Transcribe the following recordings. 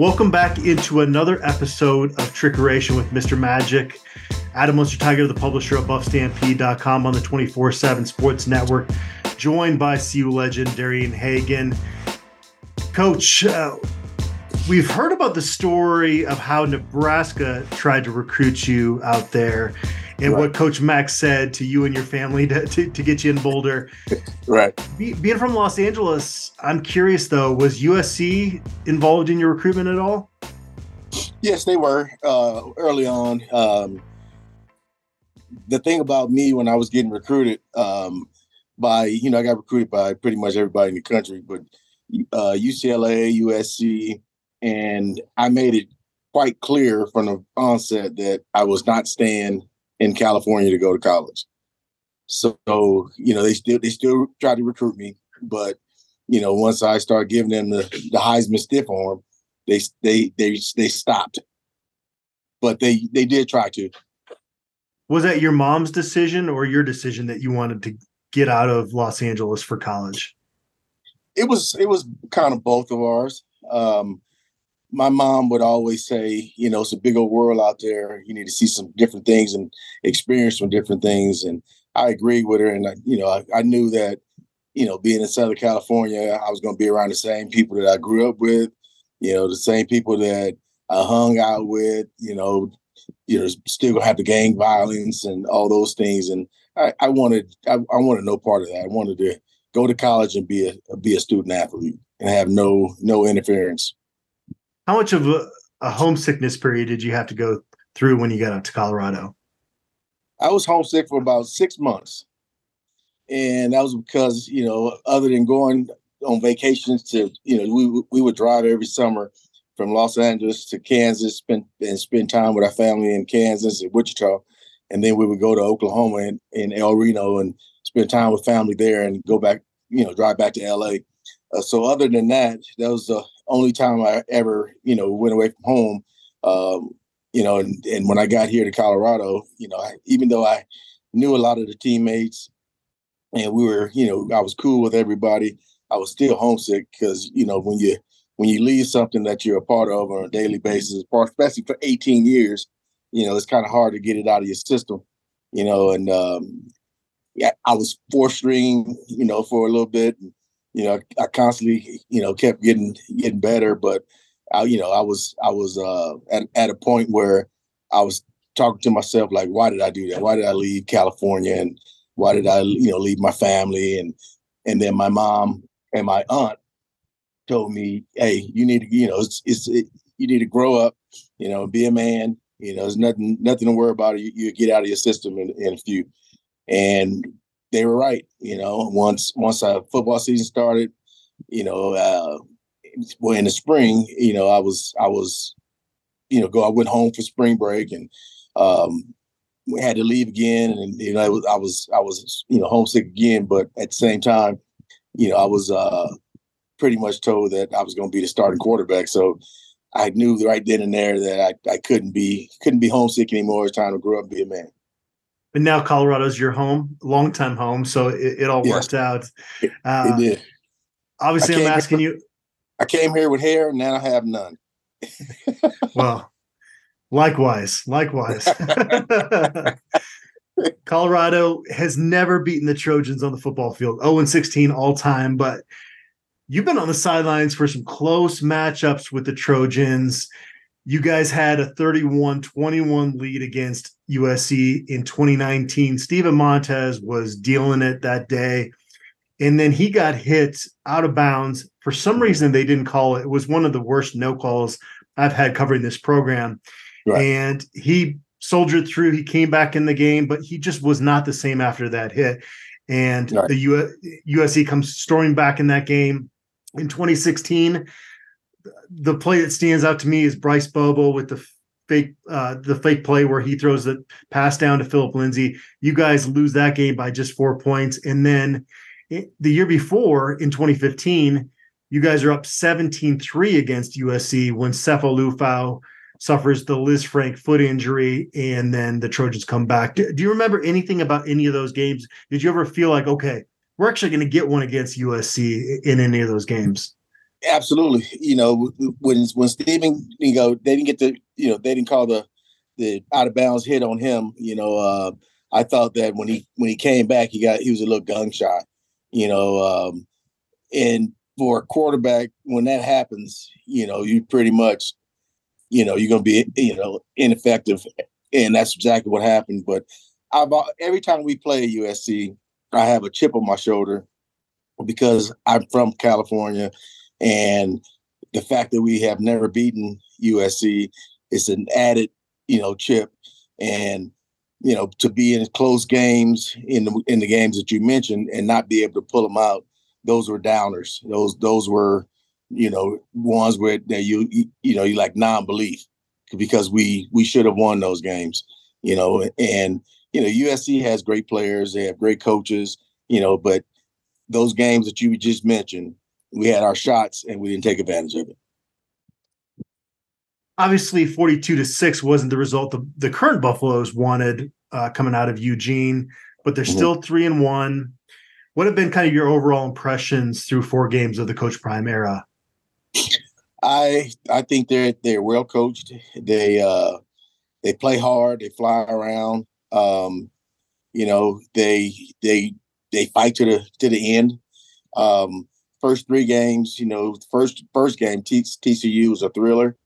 Welcome back into another episode of Trickeration with Mr. Magic. Adam Munsterteiger, the publisher of BuffStampede.com on the 24 7 Sports Network, joined by CU legend Darian Hagan. Coach, uh, we've heard about the story of how Nebraska tried to recruit you out there and right. what Coach Max said to you and your family to, to, to get you in Boulder. right. Be, being from Los Angeles, I'm curious though, was USC involved in your recruitment at all? Yes, they were uh, early on. Um, the thing about me when I was getting recruited um, by, you know, I got recruited by pretty much everybody in the country, but uh, UCLA, USC, and I made it quite clear from the onset that I was not staying in California to go to college. So, you know, they still they still try to recruit me, but you know, once I start giving them the, the Heisman stiff arm, they they they they stopped. But they they did try to. Was that your mom's decision or your decision that you wanted to get out of Los Angeles for college? It was it was kind of both of ours. Um, my mom would always say, you know, it's a big old world out there. You need to see some different things and experience some different things. And I agreed with her. And, I, you know, I, I knew that, you know, being in Southern California, I was going to be around the same people that I grew up with, you know, the same people that I hung out with, you know, you know, still gonna have the gang violence and all those things. And I, I wanted, I, I wanted no part of that. I wanted to go to college and be a be a student athlete and have no no interference. How much of a, a homesickness period did you have to go through when you got out to Colorado? I was homesick for about six months. And that was because, you know, other than going on vacations to, you know, we we would drive every summer from Los Angeles to Kansas, spend and spend time with our family in Kansas and Wichita. And then we would go to Oklahoma and in El Reno and spend time with family there and go back, you know, drive back to LA. Uh, so other than that, that was the only time I ever, you know, went away from home. Um, you know, and, and when I got here to Colorado, you know, I, even though I knew a lot of the teammates and we were, you know, I was cool with everybody, I was still homesick because, you know, when you when you leave something that you're a part of on a daily basis, especially for 18 years, you know, it's kind of hard to get it out of your system, you know, and um, yeah, I was four string, you know, for a little bit. And, you know, I constantly, you know, kept getting getting better, but I, you know, I was I was uh, at at a point where I was talking to myself like, why did I do that? Why did I leave California and why did I, you know, leave my family and and then my mom and my aunt told me, hey, you need to, you know, it's, it's it, you need to grow up, you know, be a man. You know, there's nothing nothing to worry about. You, you get out of your system in, in a few. And they were right. You know, once once our football season started, you know, uh, well in the spring, you know, I was I was, you know, go. I went home for spring break and um, we had to leave again, and you know, I was I was I was you know homesick again. But at the same time, you know, I was uh, pretty much told that I was going to be the starting quarterback. So I knew right then and there that I, I couldn't be couldn't be homesick anymore. It's time to grow up and be a man but now Colorado's your home, long time home, so it, it all yes. worked out. Uh, it did. Obviously, I'm asking here, you. I came here with hair, and now I have none. well, likewise, likewise. Colorado has never beaten the Trojans on the football field. 0 and 16 all time, but you've been on the sidelines for some close matchups with the Trojans. You guys had a 31 21 lead against USC in 2019. Steven Montez was dealing it that day. And then he got hit out of bounds. For some reason, they didn't call it. It was one of the worst no calls I've had covering this program. Right. And he soldiered through. He came back in the game, but he just was not the same after that hit. And right. the U- USC comes storming back in that game. In 2016, the play that stands out to me is Bryce Bobo with the fake uh, the fake play where he throws the pass down to Phillip Lindsay. You guys lose that game by just four points, and then the year before in 2015, you guys are up 17-3 against USC when Sefo Liufau suffers the Lisfranc foot injury, and then the Trojans come back. Do, do you remember anything about any of those games? Did you ever feel like, okay, we're actually going to get one against USC in any of those games? Absolutely. You know, when when Steven, you know, they didn't get the, you know, they didn't call the the out of bounds hit on him. You know, uh, I thought that when he when he came back, he got he was a little gun shy. You know, um, and for a quarterback, when that happens, you know, you pretty much, you know, you're gonna be, you know, ineffective, and that's exactly what happened. But I've every time we play USC, I have a chip on my shoulder because I'm from California and the fact that we have never beaten USC is an added, you know, chip. And you know, to be in close games in the in the games that you mentioned and not be able to pull them out, those were downers. Those those were, you know, ones where that you you know you like non-belief because we we should have won those games, you know, and you know USC has great players, they have great coaches, you know, but those games that you just mentioned, we had our shots and we didn't take advantage of it. Obviously, 42 to 6 wasn't the result the, the current Buffaloes wanted uh, coming out of Eugene, but they're mm-hmm. still three and one. What have been kind of your overall impressions through four games of the Coach Prime era? I I think they're they're well coached. They uh they play hard, they fly around. Um, you know, they they they fight to the to the end. Um, first three games, you know, first first game T- TCU was a thriller.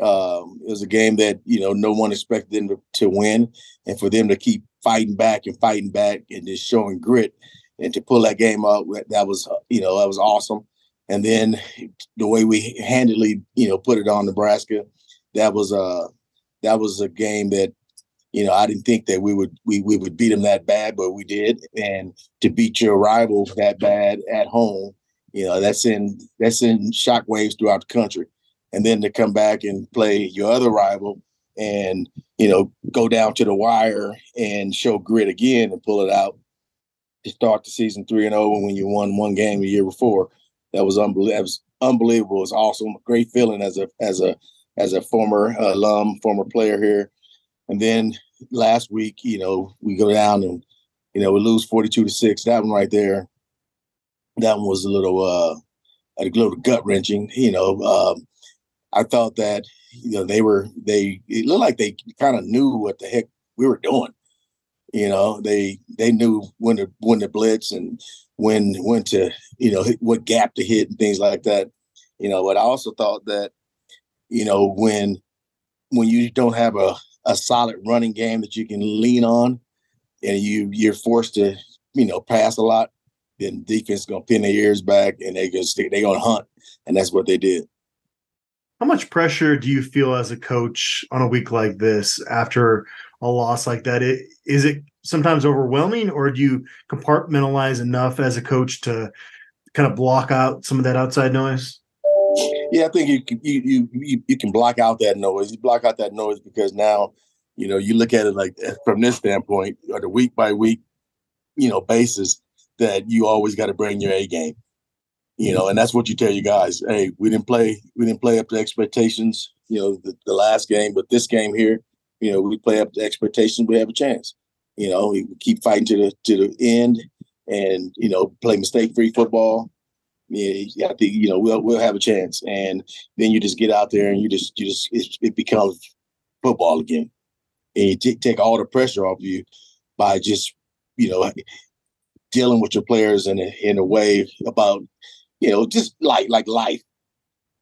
Um, it was a game that you know no one expected them to, to win, and for them to keep fighting back and fighting back and just showing grit and to pull that game out, that was you know that was awesome. And then the way we handily you know put it on Nebraska, that was a uh, that was a game that you know, I didn't think that we would we we would beat them that bad, but we did. And to beat your rival that bad at home, you know, that's in that's in shockwaves throughout the country. And then to come back and play your other rival and you know go down to the wire and show grit again and pull it out to start the season three and zero oh when you won one game the year before. That was unbelievable. That was unbelievable. Awesome. Great feeling as a as a as a former alum, former player here and then last week, you know, we go down and you know we lose forty two to six. That one right there, that one was a little uh a little gut wrenching. You know, um, I thought that you know they were they it looked like they kind of knew what the heck we were doing. You know, they they knew when to when to blitz and when when to you know what gap to hit and things like that. You know, but I also thought that you know when when you don't have a a solid running game that you can lean on, and you you're forced to you know pass a lot, then defense is gonna pin their ears back and they gonna stick, they gonna hunt, and that's what they did. How much pressure do you feel as a coach on a week like this after a loss like that? It, is it sometimes overwhelming, or do you compartmentalize enough as a coach to kind of block out some of that outside noise? Yeah, I think you can, you, you you can block out that noise. You block out that noise because now, you know, you look at it like from this standpoint, or the week by week, you know, basis that you always got to bring your A game. You know, and that's what you tell you guys. Hey, we didn't play, we didn't play up to expectations. You know, the, the last game, but this game here, you know, we play up to expectations. We have a chance. You know, we keep fighting to the to the end, and you know, play mistake free football yeah, I think you know we'll we'll have a chance, and then you just get out there and you just you just it, it becomes football again, and you t- take all the pressure off you by just you know dealing with your players in a, in a way about you know just like like life.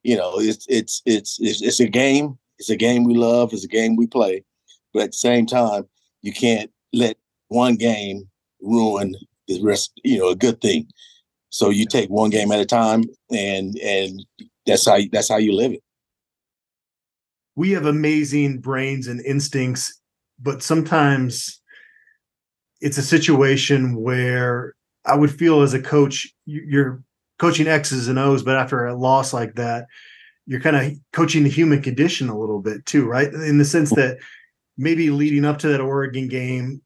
You know, it's it's it's it's, it's a game. It's a game we love. It's a game we play, but at the same time, you can't let one game ruin the rest. You know, a good thing. So you take one game at a time, and and that's how that's how you live it. We have amazing brains and instincts, but sometimes it's a situation where I would feel as a coach, you're coaching X's and O's, but after a loss like that, you're kind of coaching the human condition a little bit too, right? In the sense that maybe leading up to that Oregon game,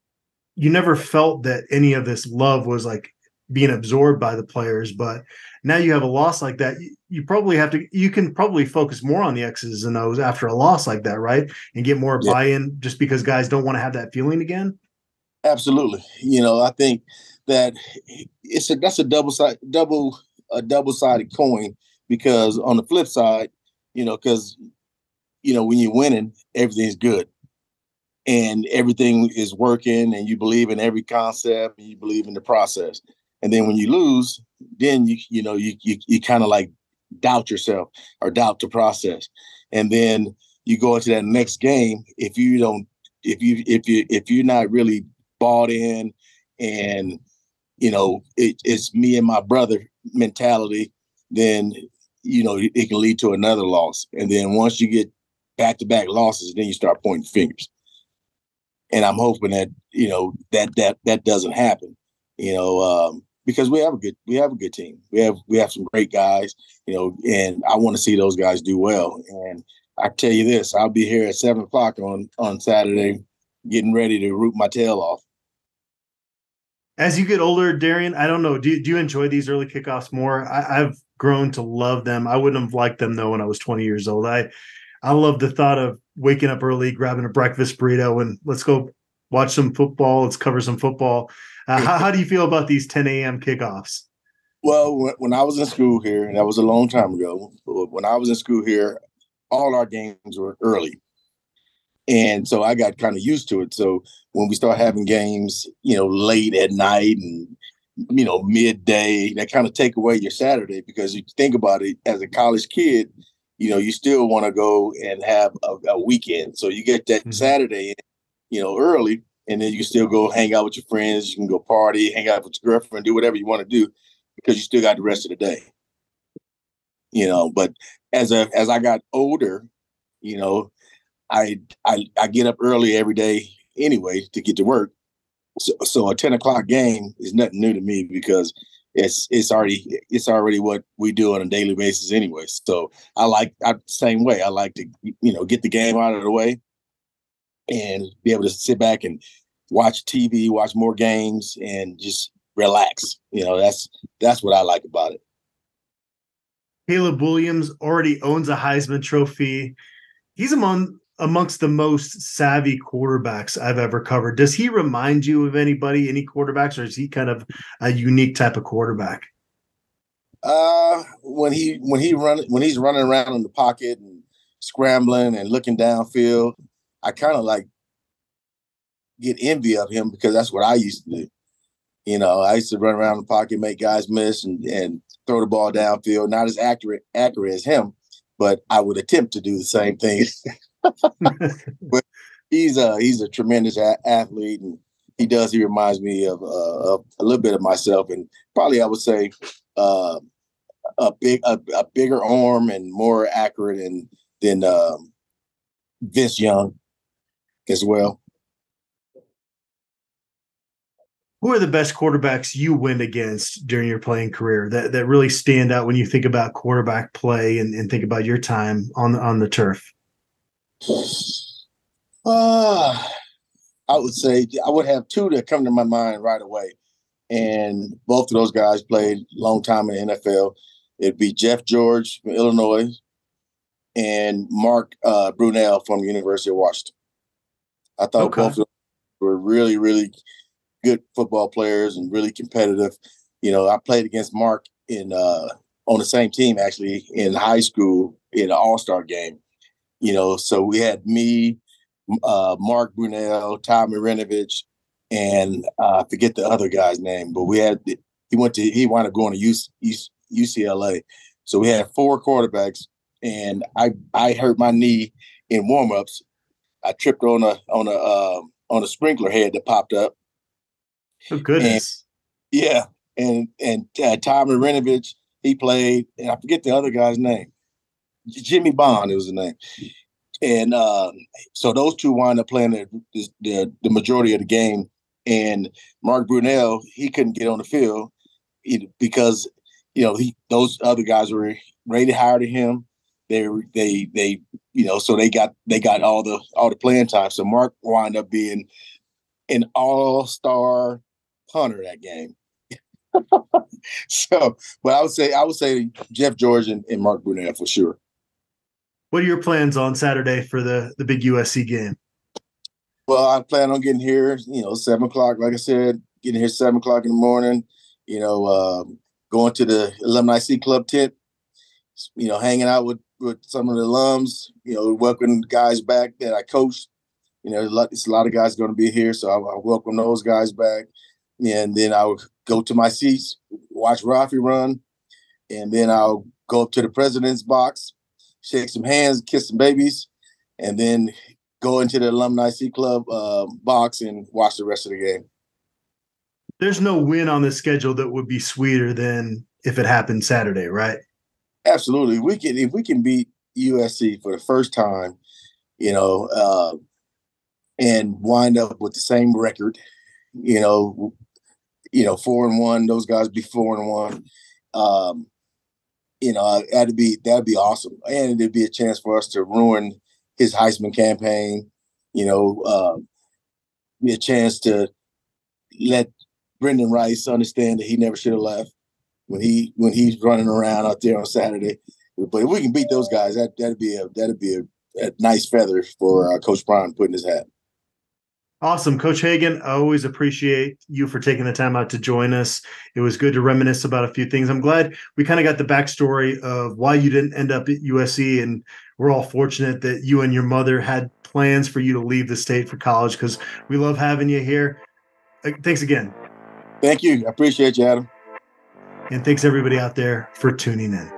you never felt that any of this love was like being absorbed by the players. But now you have a loss like that, you, probably have to you can probably focus more on the X's and O's after a loss like that, right? And get more yeah. buy-in just because guys don't want to have that feeling again. Absolutely. You know, I think that it's a that's a double side double a double sided coin because on the flip side, you know, because you know when you're winning, everything's good, and everything is working, and you believe in every concept, and you believe in the process. And then when you lose, then you you know you you, you kind of like doubt yourself or doubt the process, and then you go into that next game if you don't if you if you if you're not really bought in and you know it, it's me and my brother mentality then you know it can lead to another loss. And then once you get back to back losses then you start pointing fingers. And i'm hoping that you know that that that doesn't happen you know um, because we have a good we have a good team. We have we have some great guys you know and i want to see those guys do well. And i tell you this i'll be here at seven o'clock on on saturday getting ready to root my tail off as you get older, Darian, I don't know. Do you, do you enjoy these early kickoffs more? I, have grown to love them. I wouldn't have liked them though when I was 20 years old. I I love the thought of waking up early, grabbing a breakfast burrito, and let's go watch some football. Let's cover some football. Uh, how, how do you feel about these 10 a.m. kickoffs? Well, when I was in school here, and that was a long time ago. When I was in school here, all our games were early. And so I got kind of used to it. So when we start having games, you know, late at night and you know midday, that kind of take away your Saturday because you think about it as a college kid, you know, you still want to go and have a, a, weekend. So you get that mm-hmm. Saturday, you know, early, and then you can still go hang out with your friends. You can go party, hang out with your girlfriend, do whatever you want to do because you still got the rest of the day. You know, but as a as I got older, you know, I I I get up early every day anyway to get to work. So, so a ten o'clock game is nothing new to me because it's it's already it's already what we do on a daily basis anyway. So I like I same way. I like to you know get the game out of the way and be able to sit back and watch TV, watch more games, and just relax. You know, that's that's what I like about it. Caleb Williams already owns a Heisman Trophy. He's among amongst the most savvy quarterbacks I've ever covered. Does he remind you of anybody, any quarterbacks, or is he kind of a unique type of quarterback? Uh, when he when he run when he's running around in the pocket and scrambling and looking downfield, I kind of like get envy of him because that's what I used to do. You know, I used to run around the pocket, make guys miss, and and throw the ball downfield. Not as accurate accurate as him, but I would attempt to do the same thing. but he's a he's a tremendous a- athlete, and he does. He reminds me of, uh, of, a little bit of myself, and probably I would say uh, a big a, a, bigger arm and more accurate and than um, Vince Young as well. Who are the best quarterbacks you went against during your playing career that, that really stand out when you think about quarterback play and, and think about your time on on the turf? Uh, I would say I would have two that come to my mind right away. And both of those guys played a long time in the NFL. It'd be Jeff George from Illinois and Mark uh, Brunell from the University of Washington. I thought okay. both of them were really, really good football players and really competitive. You know, I played against Mark in uh, on the same team actually in high school in an All Star game, you know, so we had me, uh, Mark Brunell, Ty Marinovich, and uh, I forget the other guy's name, but we had he went to he wound up going to UC, UCLA. So we had four quarterbacks, and I I hurt my knee in warmups. I tripped on a on a uh, on a sprinkler head that popped up. Oh goodness! And, yeah, and and uh, Ty Marinovich he played, and I forget the other guy's name. Jimmy Bond, was the name. And uh, so those two wind up playing the, the, the majority of the game. And Mark Brunell, he couldn't get on the field because you know he those other guys were rated higher than him. They they they you know so they got they got all the all the playing time. So Mark wound up being an all star punter that game. so, but I would say I would say Jeff George and, and Mark Brunell for sure. What are your plans on Saturday for the the big USC game? Well, I plan on getting here, you know, seven o'clock. Like I said, getting here seven o'clock in the morning. You know, uh, going to the Alumni C Club tent you know, hanging out with with some of the alums, you know, welcoming guys back that I coached. You know, it's a lot of guys going to be here, so I, I welcome those guys back. And then I would go to my seats, watch Ralphie run, and then I'll go up to the president's box, shake some hands, kiss some babies, and then go into the alumni C club uh, box and watch the rest of the game. There's no win on the schedule that would be sweeter than if it happened Saturday, right? Absolutely. We can if we can beat USC for the first time, you know, uh, and wind up with the same record, you know, you know, four and one. Those guys be four and one. Um, you know, that'd be that'd be awesome, and it'd be a chance for us to ruin his Heisman campaign. You know, uh, be a chance to let Brenden Rice understand that he never should have left when he when he's running around out there on Saturday. But if we can beat those guys, that that'd be a that'd be a, a nice feather for uh, Coach Prime putting his hat. Awesome. Coach Hagan, I always appreciate you for taking the time out to join us. It was good to reminisce about a few things. I'm glad we kind of got the backstory of why you didn't end up at USC. And we're all fortunate that you and your mother had plans for you to leave the state for college because we love having you here. Uh, thanks again. Thank you. I appreciate you, Adam. And thanks everybody out there for tuning in.